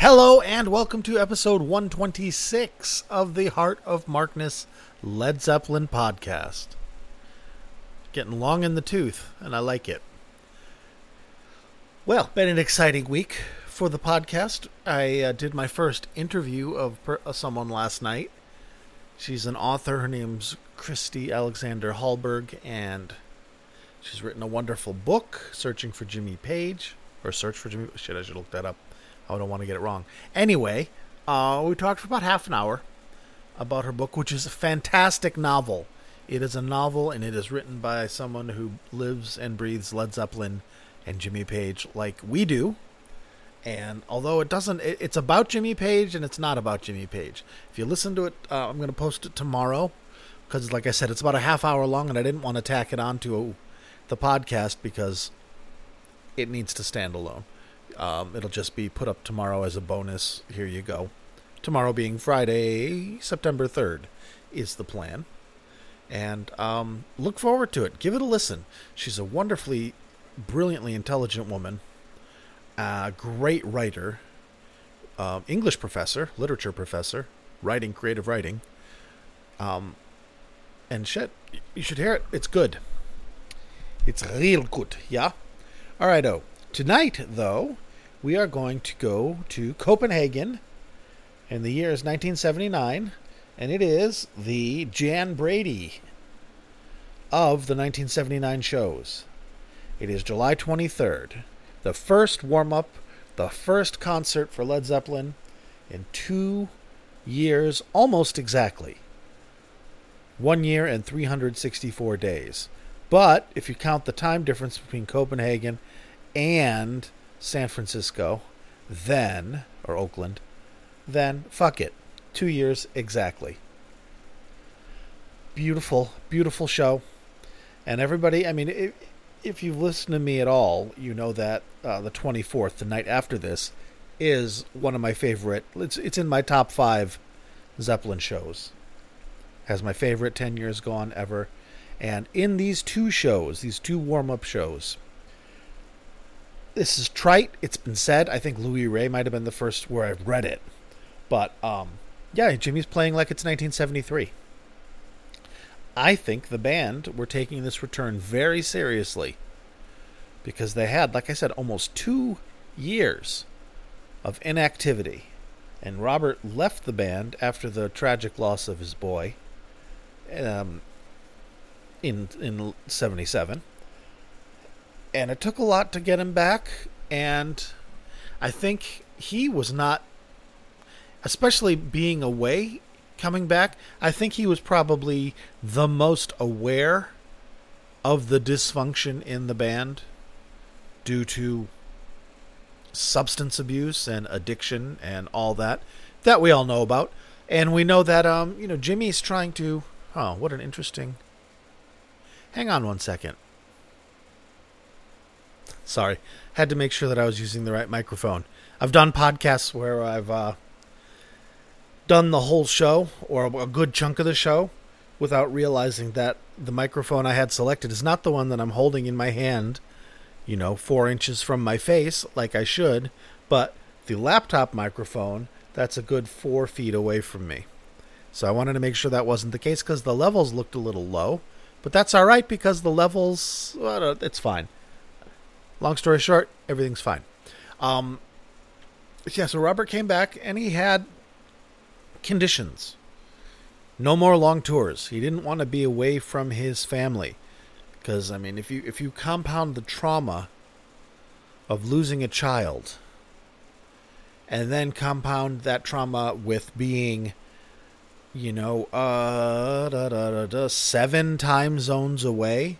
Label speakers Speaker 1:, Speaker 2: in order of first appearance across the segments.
Speaker 1: Hello and welcome to episode 126 of the Heart of Markness Led Zeppelin podcast. Getting long in the tooth, and I like it. Well, been an exciting week for the podcast. I uh, did my first interview of per- uh, someone last night. She's an author. Her name's Christy Alexander Hallberg, and she's written a wonderful book, Searching for Jimmy Page, or Search for Jimmy. Shit, I should look that up. I don't want to get it wrong. Anyway, uh, we talked for about half an hour about her book, which is a fantastic novel. It is a novel, and it is written by someone who lives and breathes Led Zeppelin and Jimmy Page like we do. And although it doesn't, it, it's about Jimmy Page and it's not about Jimmy Page. If you listen to it, uh, I'm going to post it tomorrow because, like I said, it's about a half hour long, and I didn't want to tack it onto the podcast because it needs to stand alone. Um, it'll just be put up tomorrow as a bonus. Here you go. Tomorrow being Friday, September 3rd, is the plan. And um, look forward to it. Give it a listen. She's a wonderfully, brilliantly intelligent woman, a great writer, um, English professor, literature professor, writing, creative writing. Um, and shit, you should hear it. It's good. It's real good, yeah? All right, oh. Tonight, though, we are going to go to Copenhagen, and the year is 1979, and it is the Jan Brady of the 1979 shows. It is July 23rd, the first warm up, the first concert for Led Zeppelin in two years, almost exactly. One year and 364 days. But if you count the time difference between Copenhagen and San Francisco, then, or Oakland, then fuck it. Two years exactly. Beautiful, beautiful show. And everybody, I mean, if, if you've listened to me at all, you know that uh, the 24th, the night after this, is one of my favorite. It's, it's in my top five Zeppelin shows. Has my favorite 10 years gone ever. And in these two shows, these two warm up shows, this is trite. It's been said. I think Luis Rey might have been the first where I've read it. But um, yeah, Jimmy's playing like it's 1973. I think the band were taking this return very seriously because they had, like I said, almost two years of inactivity. And Robert left the band after the tragic loss of his boy um, in in 77 and it took a lot to get him back and i think he was not especially being away coming back i think he was probably the most aware of the dysfunction in the band due to substance abuse and addiction and all that that we all know about. And we know that um you know jimmy's trying to oh what an interesting hang on one second Sorry, had to make sure that I was using the right microphone. I've done podcasts where I've uh, done the whole show or a good chunk of the show without realizing that the microphone I had selected is not the one that I'm holding in my hand, you know, four inches from my face, like I should, but the laptop microphone that's a good four feet away from me. So I wanted to make sure that wasn't the case because the levels looked a little low, but that's all right because the levels, well, it's fine. Long story short, everything's fine. Um, yeah, so Robert came back and he had conditions. No more long tours. He didn't want to be away from his family because I mean, if you if you compound the trauma of losing a child and then compound that trauma with being you know uh da, da, da, seven time zones away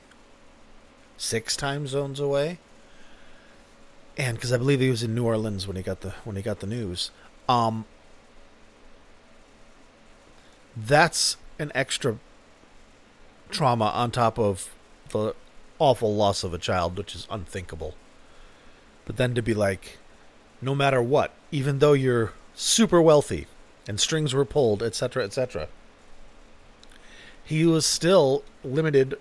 Speaker 1: six time zones away and because I believe he was in New Orleans when he got the when he got the news. Um, that's an extra trauma on top of the awful loss of a child, which is unthinkable. But then to be like, no matter what, even though you're super wealthy and strings were pulled, etc., etc., he was still limited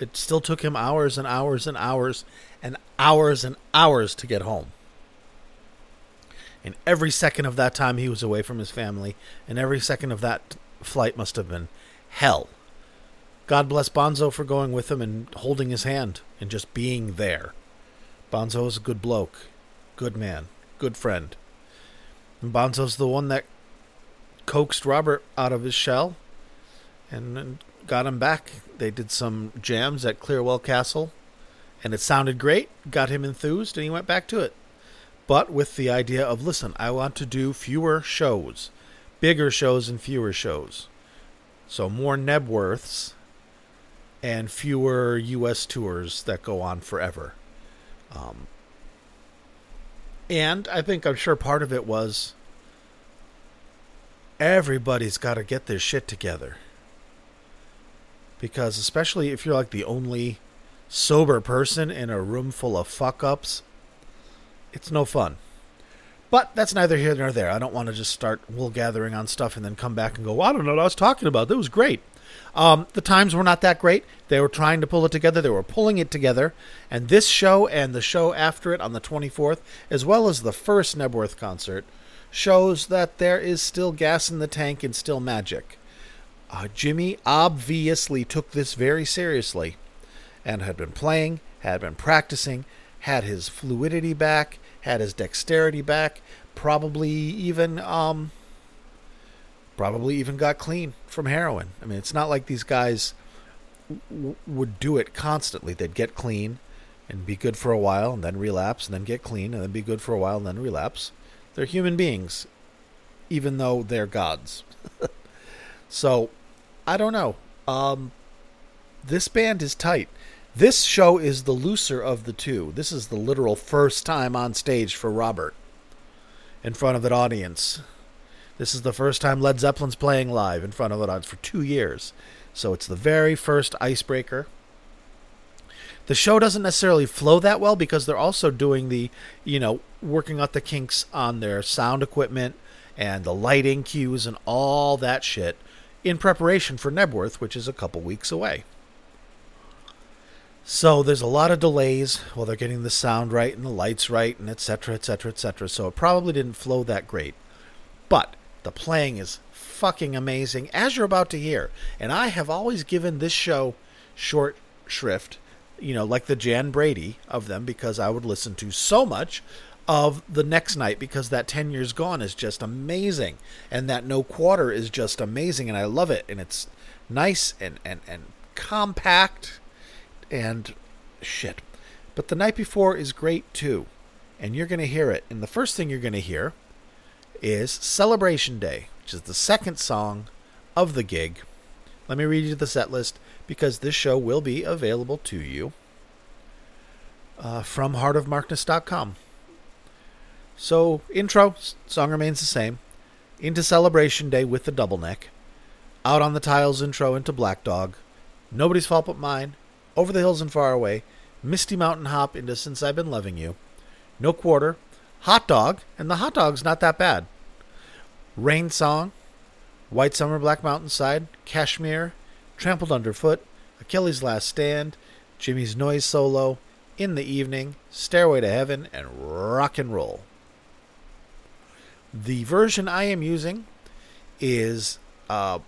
Speaker 1: it still took him hours and hours and hours and hours and hours to get home. And every second of that time he was away from his family, and every second of that flight must have been hell. God bless Bonzo for going with him and holding his hand and just being there. Bonzo is a good bloke, good man, good friend. And Bonzo's the one that coaxed Robert out of his shell and got him back. They did some jams at Clearwell Castle, and it sounded great, got him enthused, and he went back to it. But with the idea of listen, I want to do fewer shows, bigger shows and fewer shows. So more Knebworths and fewer U.S. tours that go on forever. Um, and I think I'm sure part of it was everybody's got to get their shit together. Because, especially if you're like the only sober person in a room full of fuck ups, it's no fun. But that's neither here nor there. I don't want to just start wool gathering on stuff and then come back and go, well, I don't know what I was talking about. That was great. Um, the times were not that great. They were trying to pull it together. They were pulling it together. And this show and the show after it on the 24th, as well as the first Knebworth concert, shows that there is still gas in the tank and still magic. Uh, Jimmy obviously took this very seriously and had been playing, had been practicing, had his fluidity back, had his dexterity back, probably even um, probably even got clean from heroin. I mean, it's not like these guys w- would do it constantly. They'd get clean and be good for a while and then relapse and then get clean and then be good for a while and then relapse. They're human beings, even though they're gods. so, I don't know. Um, this band is tight. This show is the looser of the two. This is the literal first time on stage for Robert in front of an audience. This is the first time Led Zeppelin's playing live in front of an audience for two years. So it's the very first icebreaker. The show doesn't necessarily flow that well because they're also doing the, you know, working out the kinks on their sound equipment and the lighting cues and all that shit in preparation for Knebworth, which is a couple weeks away. So there's a lot of delays while they're getting the sound right and the lights right and etc. etc. etc. So it probably didn't flow that great. But the playing is fucking amazing, as you're about to hear. And I have always given this show short shrift, you know, like the Jan Brady of them, because I would listen to so much of the next night because that 10 years gone is just amazing and that no quarter is just amazing and i love it and it's nice and and and compact and shit but the night before is great too and you're going to hear it and the first thing you're going to hear is celebration day which is the second song of the gig let me read you the set list because this show will be available to you uh, from heartofmarkness.com so, intro, song remains the same. Into Celebration Day with the double neck. Out on the Tiles intro into Black Dog. Nobody's Fault But Mine. Over the Hills and Far Away. Misty Mountain Hop into Since I've Been Loving You. No Quarter. Hot Dog, and the hot dog's not that bad. Rain Song. White Summer Black Mountainside. Kashmir. Trampled Underfoot. Achilles' Last Stand. Jimmy's Noise Solo. In the Evening. Stairway to Heaven. And Rock and Roll. The version I am using is uh,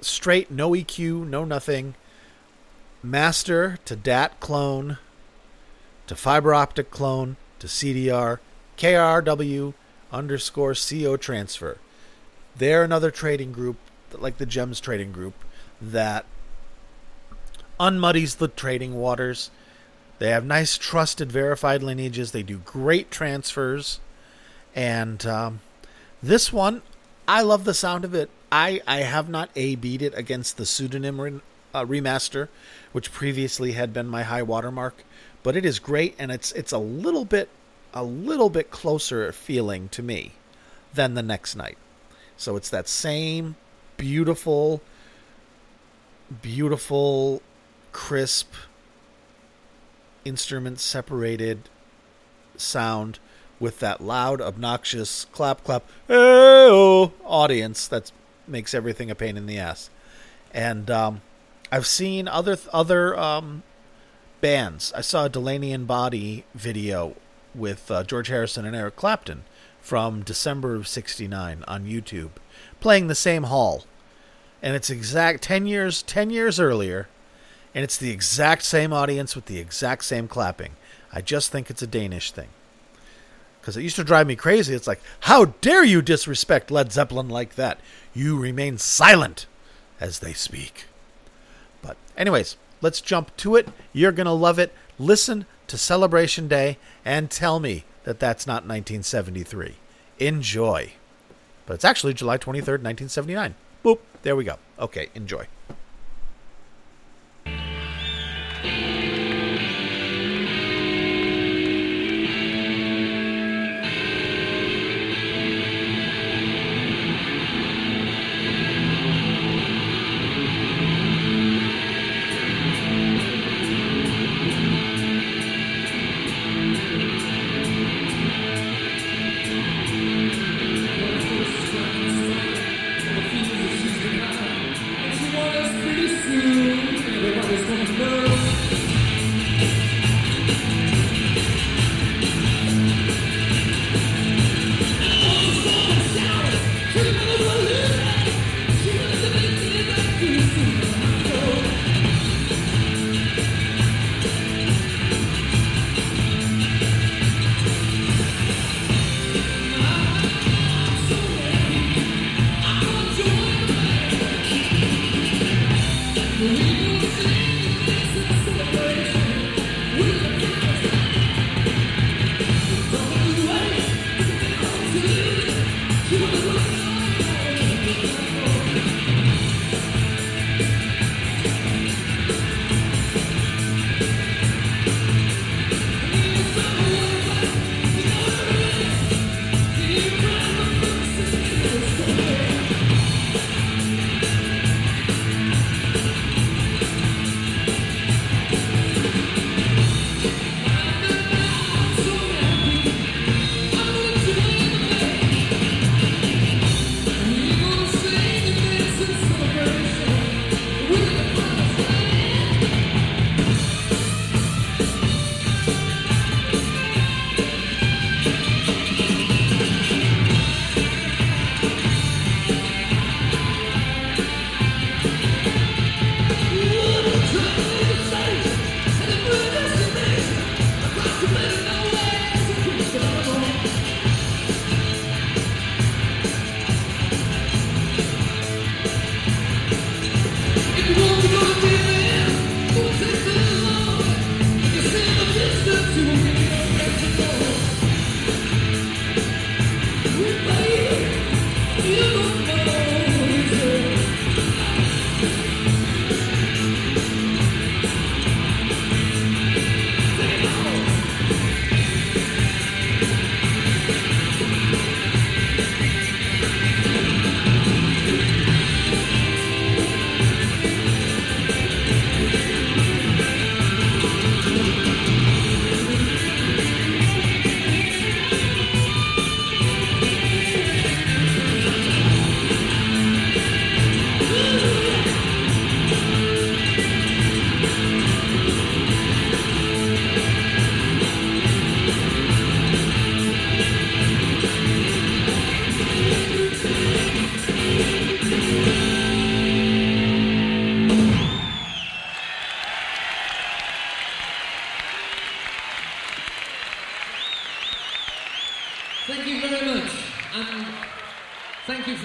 Speaker 1: straight, no EQ, no nothing, master to DAT clone to fiber optic clone to CDR, KRW underscore CO transfer. They're another trading group, like the Gems trading group, that unmuddies the trading waters. They have nice, trusted, verified lineages. They do great transfers. And um, this one, I love the sound of it. I, I have not A beat it against the pseudonym uh, remaster, which previously had been my high watermark, but it is great and it's it's a little bit a little bit closer feeling to me than the next night. So it's that same beautiful, beautiful, crisp, instrument separated sound with that loud, obnoxious clap clap audience that makes everything a pain in the ass. And um, I've seen other other um, bands. I saw a Delaney and Bonnie video with uh, George Harrison and Eric Clapton from December of 69 on YouTube playing the same hall. And it's exact 10 years 10 years earlier and it's the exact same audience with the exact same clapping. I just think it's a Danish thing. Cuz it used to drive me crazy. It's like, "How dare you disrespect Led Zeppelin like that? You remain silent as they speak." But anyways, let's jump to it. You're going to love it. Listen to Celebration Day and tell me that that's not 1973. Enjoy. But it's actually July 23rd, 1979. Boop. There we go. Okay, enjoy.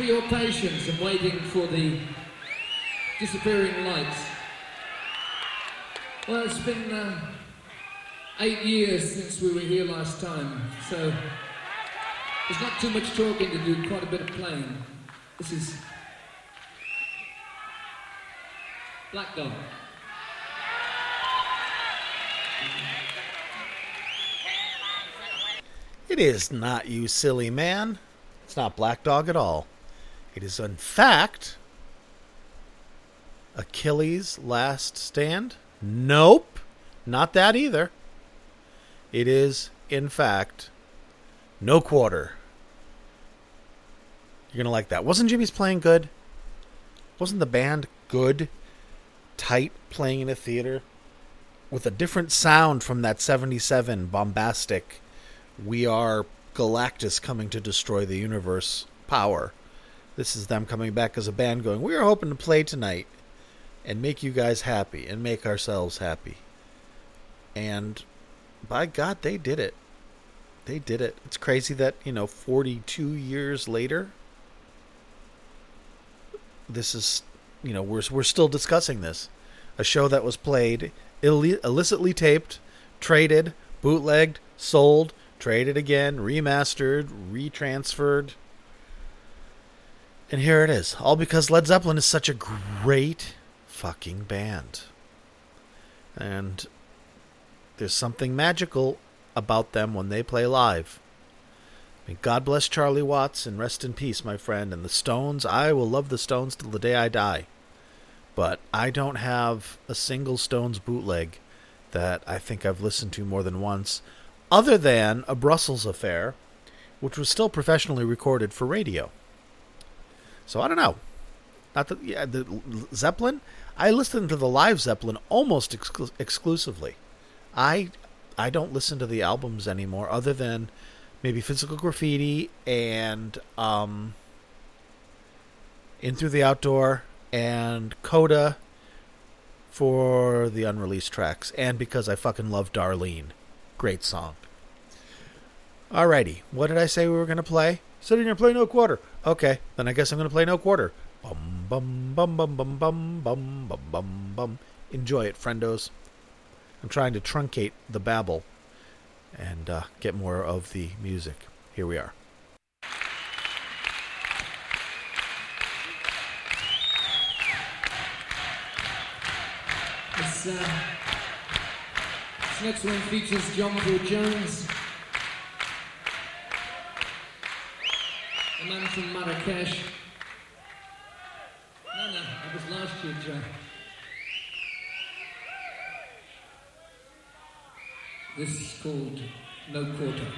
Speaker 2: Your patience and waiting for the disappearing lights. Well, it's been uh, eight years since we were here last time, so there's not too much talking to do, quite a bit of playing. This is Black Dog.
Speaker 1: It is not you, silly man. It's not Black Dog at all. It is, in fact, Achilles' Last Stand. Nope, not that either. It is, in fact, No Quarter. You're going to like that. Wasn't Jimmy's playing good? Wasn't the band good? Tight, playing in a theater? With a different sound from that 77 bombastic we are Galactus coming to destroy the universe power. This is them coming back as a band going, We are hoping to play tonight and make you guys happy and make ourselves happy. And by God, they did it. They did it. It's crazy that, you know, 42 years later, this is, you know, we're, we're still discussing this. A show that was played, Ill- illicitly taped, traded, bootlegged, sold, traded again, remastered, retransferred. And here it is. All because Led Zeppelin is such a great fucking band. And there's something magical about them when they play live. I mean, God bless Charlie Watts and rest in peace, my friend. And the Stones, I will love the Stones till the day I die. But I don't have a single Stones bootleg that I think I've listened to more than once, other than a Brussels affair, which was still professionally recorded for radio. So I don't know. Not the, yeah, the Zeppelin. I listen to the live Zeppelin almost exclu- exclusively. I I don't listen to the albums anymore, other than maybe Physical Graffiti and um, In Through the Outdoor and Coda for the unreleased tracks, and because I fucking love Darlene. Great song. Alrighty, what did I say we were to play? Said you're play no quarter. Okay, then I guess I'm going to play no quarter. Bum bum bum bum bum bum bum bum bum bum. Enjoy it, friendos. I'm trying to truncate the babble and uh, get more of the music. Here we are.
Speaker 2: This, uh, this next one features John Paul Jones, man from Marrakesh. No, no, that was last year, Joe. This is called No Quarter.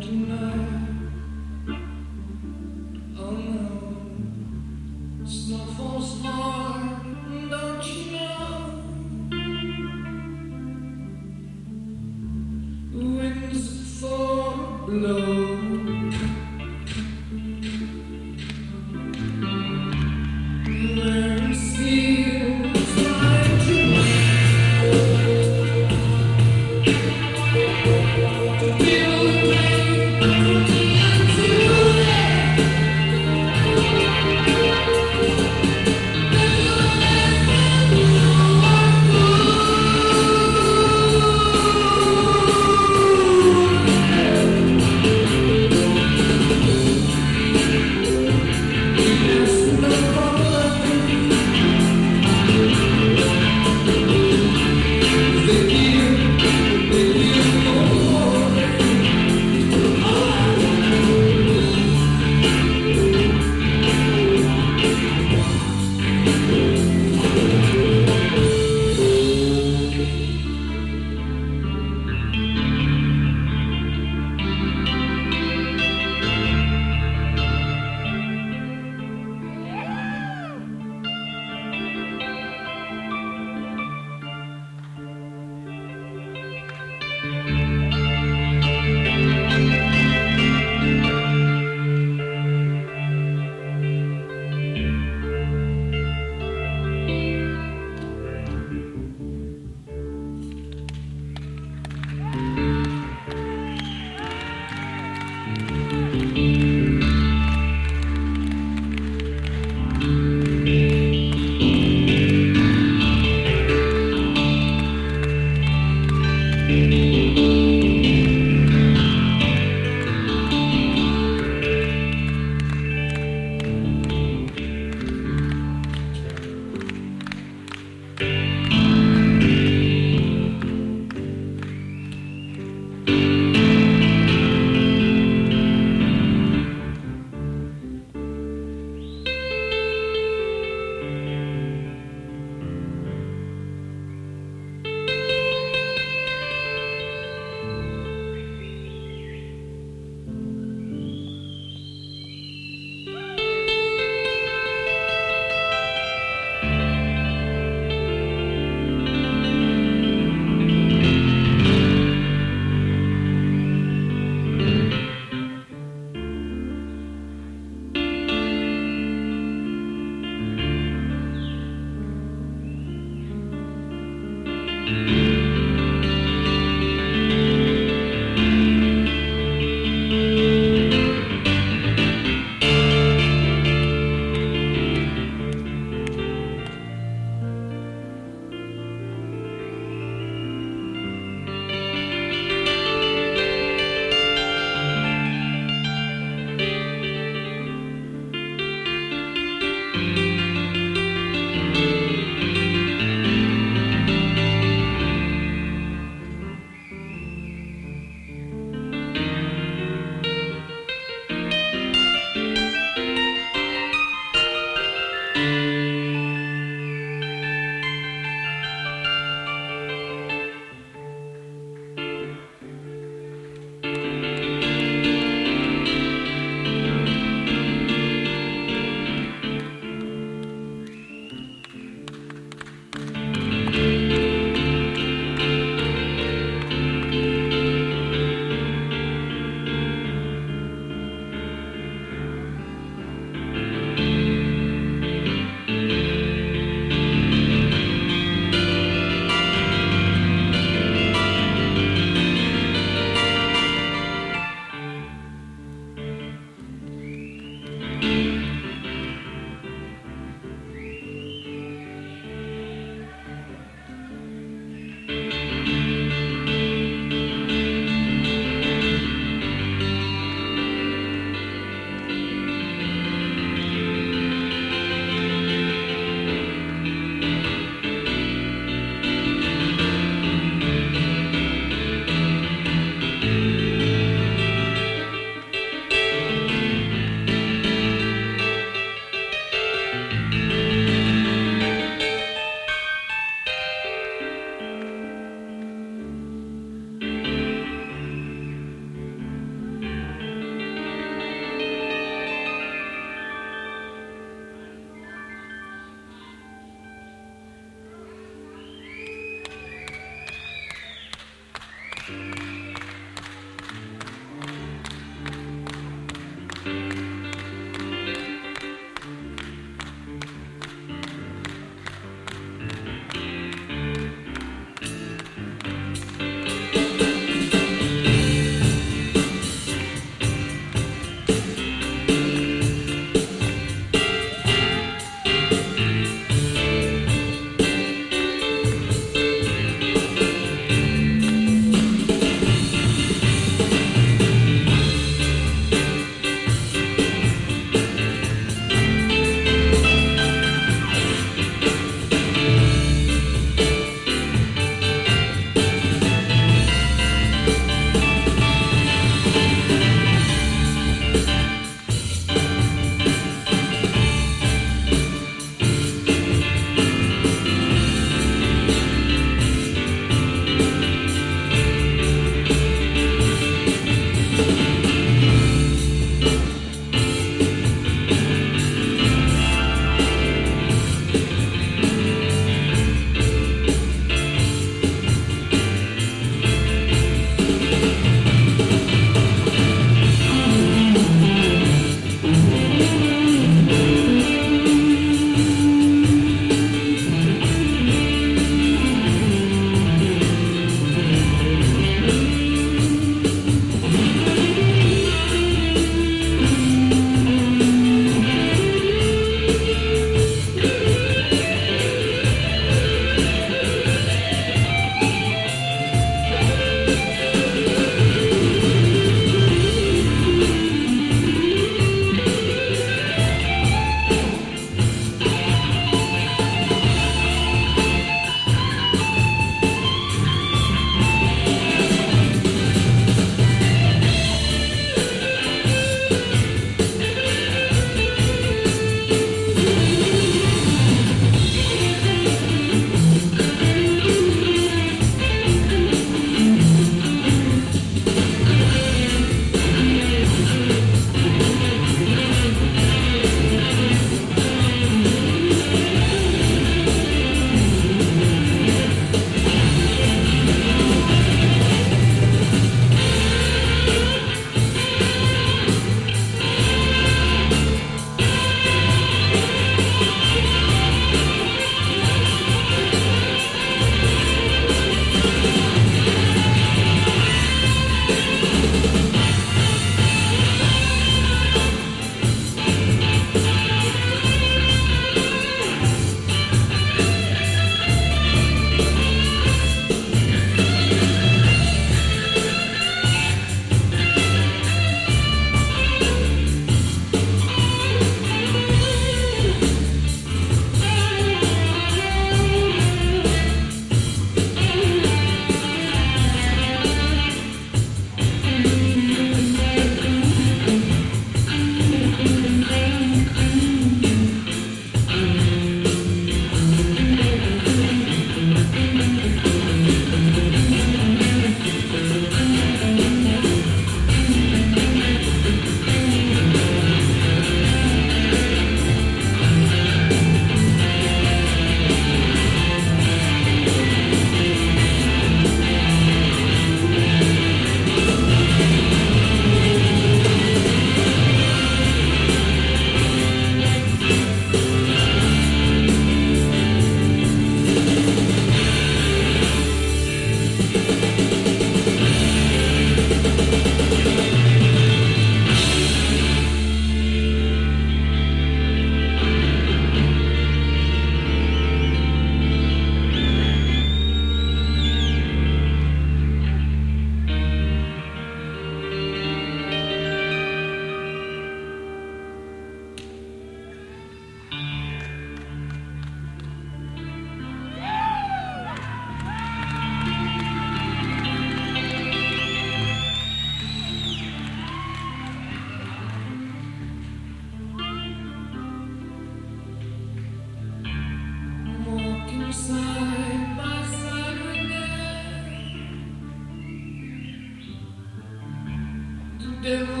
Speaker 2: Devil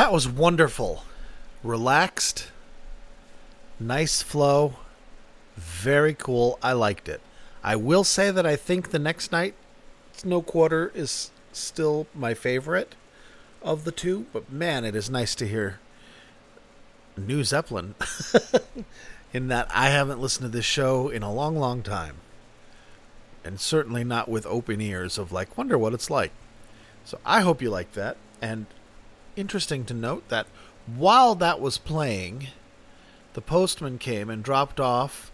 Speaker 1: That was wonderful. Relaxed. Nice flow. Very cool. I liked it. I will say that I think the next night, Snow Quarter is still my favorite of the two, but man, it is nice to hear New Zeppelin. in that I haven't listened to this show in a long, long time. And certainly not with open ears of like, wonder what it's like. So I hope you like that. And interesting to note that while that was playing, the postman came and dropped off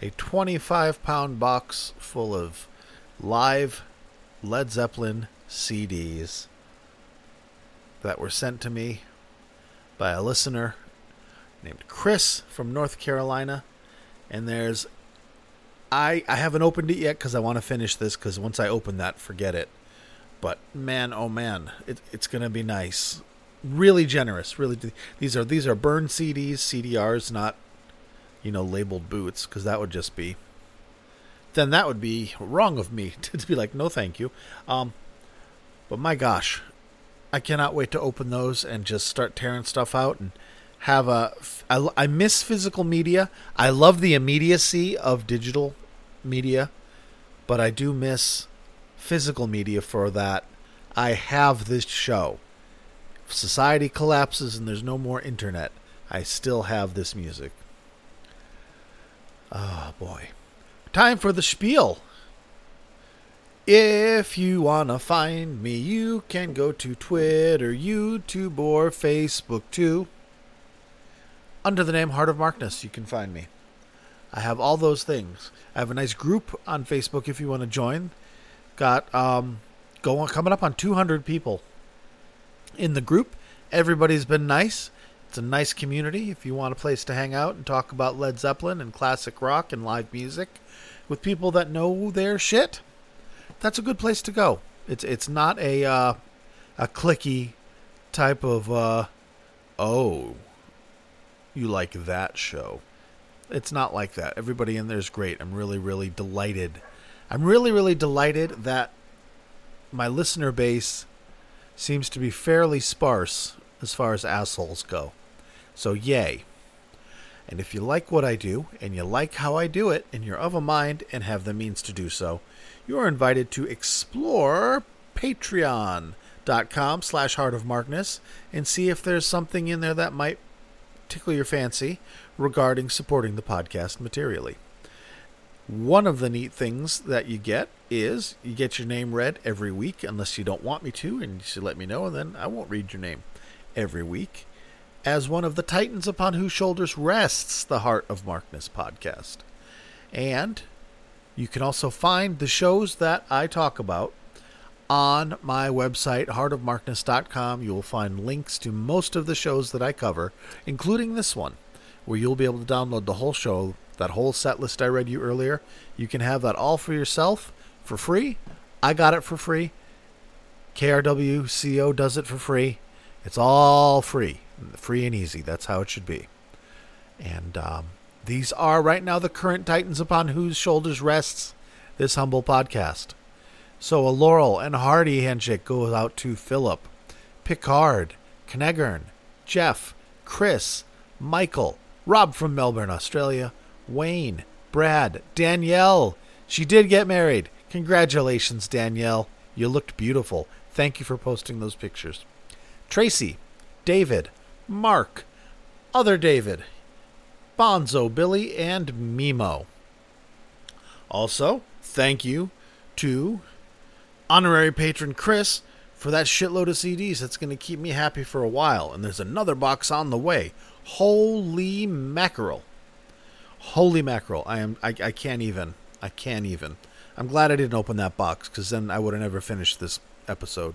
Speaker 1: a 25 pound box full of live Led Zeppelin CDs that were sent to me by a listener named Chris from North Carolina. And there's I I haven't opened it yet cuz I want to finish this cuz once I open that forget it. But man, oh man, it, it's going to be nice. Really generous. Really these are these are burn CDs, CDRs, not you know labeled boots cuz that would just be then that would be wrong of me to, be like no thank you. Um but my gosh, I cannot wait to open those and just start tearing stuff out and have a. I, I miss physical media. I love the immediacy of digital media, but I do miss physical media for that. I have this show. Society collapses and there's no more internet, I still have this music. Oh boy. Time for the spiel. If you want to find me, you can go to Twitter, YouTube, or Facebook too. Under the name Heart of Markness, you can find me. I have all those things. I have a nice group on Facebook if you want to join. Got um going coming up on 200 people in the group. Everybody's been nice. It's a nice community if you want a place to hang out and talk about Led Zeppelin and classic rock and live music with people that know their shit. That's a good place to go. It's it's not a uh, a clicky type of uh, oh you like that show. It's not like that. Everybody in there is great. I'm really really delighted. I'm really really delighted that my listener base seems to be fairly sparse as far as assholes go. So, yay. And if you like what I do, and you like how I do it, and you're of a mind and have the means to do so, you are invited to explore patreon.com slash heart of markness and see if there's something in there that might tickle your fancy regarding supporting the podcast materially. One of the neat things that you get is you get your name read every week, unless you don't want me to, and you should let me know, and then I won't read your name every week as one of the titans upon whose shoulders rests the Heart of Markness podcast. And you can also find the shows that I talk about on my website, heartofmarkness.com. You will find links to most of the shows that I cover, including this one, where you'll be able to download the whole show, that whole set list I read you earlier. You can have that all for yourself for free. I got it for free. KRWCO does it for free. It's all free free and easy. That's how it should be. And um, these are right now the current titans upon whose shoulders rests this humble podcast. So a Laurel and Hardy handshake goes out to Philip, Picard, Knegern, Jeff, Chris, Michael, Rob from Melbourne, Australia, Wayne, Brad, Danielle. She did get married. Congratulations, Danielle. You looked beautiful. Thank you for posting those pictures. Tracy, David, Mark, Other David, Bonzo Billy, and Mimo. Also, thank you to honorary patron Chris for that shitload of CDs. That's going to keep me happy for a while. And there's another box on the way. Holy mackerel. Holy mackerel. I am I, I can't even. I can't even. I'm glad I didn't open that box because then I would have never finished this episode.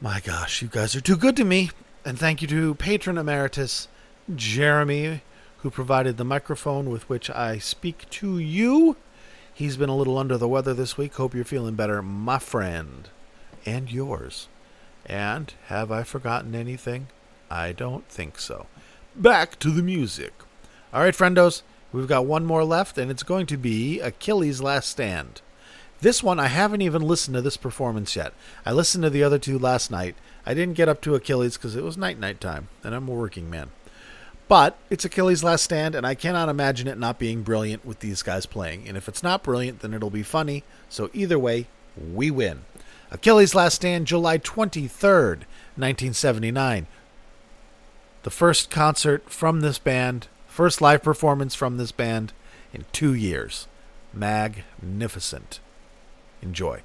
Speaker 1: My gosh, you guys are too good to me. And thank you to patron emeritus Jeremy, who provided the microphone with which I speak to you. He's been a little under the weather this week. Hope you're feeling better, my friend. And yours. And have I forgotten anything? I don't think so. Back to the music. All right, friendos, we've got one more left, and it's going to be Achilles' Last Stand. This one, I haven't even listened to this performance yet. I listened to the other two last night, I didn't get up to Achilles because it was night night time, and I'm a working man. But it's Achilles' last stand, and I cannot imagine it not being brilliant with these guys playing. And if it's not brilliant, then it'll be funny. So either way, we win. Achilles' last stand, July 23rd, 1979. The first concert from this band, first live performance from this band in two years. Magnificent. Enjoy.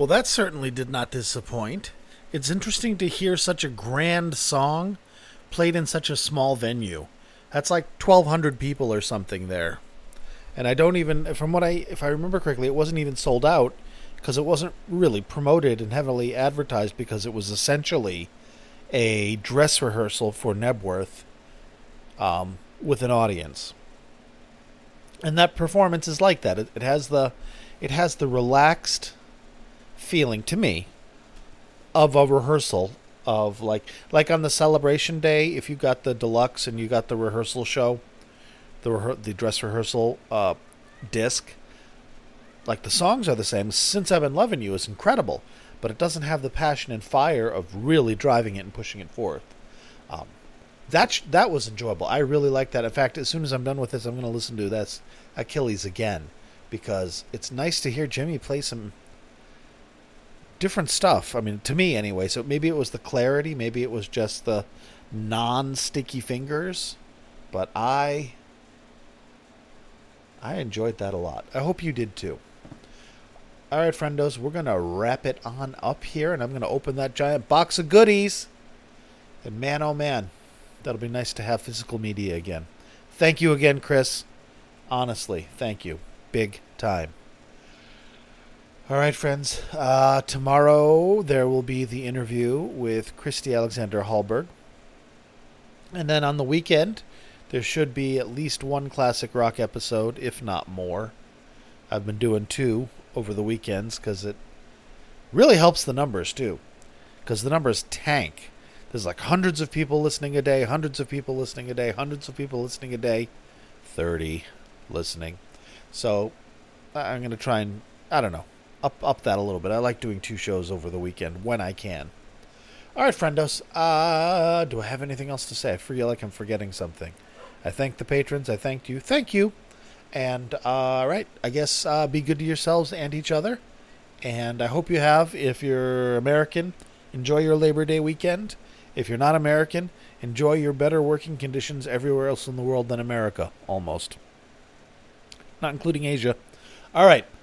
Speaker 1: Well, that certainly did not disappoint. It's interesting to hear such a grand song played in such a small venue. That's like 1,200 people or something there. And I don't even, from what I, if I remember correctly, it wasn't even sold out because it wasn't really promoted and heavily advertised because it was essentially a dress rehearsal for Knebworth um, with an audience. And that performance is like that. It, it has the, it has the relaxed feeling to me of a rehearsal of like like on the celebration day if you got the deluxe and you got the rehearsal show the the dress rehearsal uh, disc like the songs are the same. Since i've been loving you is incredible but it doesn't have the passion and fire of really driving it and pushing it forth. Um, that sh- that was enjoyable. I really like that. In fact as soon as i'm done with this i'm going to listen to this achilles again because it's nice to hear jimmy play some different stuff. I mean, to me anyway. So maybe it was the clarity, maybe it was just the non-sticky fingers, but I I enjoyed that a lot. I hope you did too. All right, friendos, we're to wrap it on up here and I'm to open that giant box of goodies. And man, oh man, that'll be nice to have physical media again. Thank you again, Chris. Honestly, thank you. Big time. All right, friends. Uh, tomorrow there will be the interview with Christy Alexander Hallberg. And then on the weekend, there should be at least one classic rock episode, if not more. I've been doing two over the weekends because it really helps the numbers, too. Because the numbers tank. There's like hundreds of people listening a day, hundreds of people listening a day, hundreds of people listening a day, 30 listening. So I'm going to try and, I don't know, up up that a little bit. I like doing two shows over the weekend when I can. All right, friendos. Uh, do I have anything else to say? I feel like I'm forgetting something. I thank the patrons. I thanked you. Thank you. And uh, all right, I guess uh, be good to yourselves and each other. And I hope you have. If you're American, enjoy your Labor Day weekend. If you're not American, enjoy your better working conditions everywhere else in the world than America, almost. Not including Asia. All right.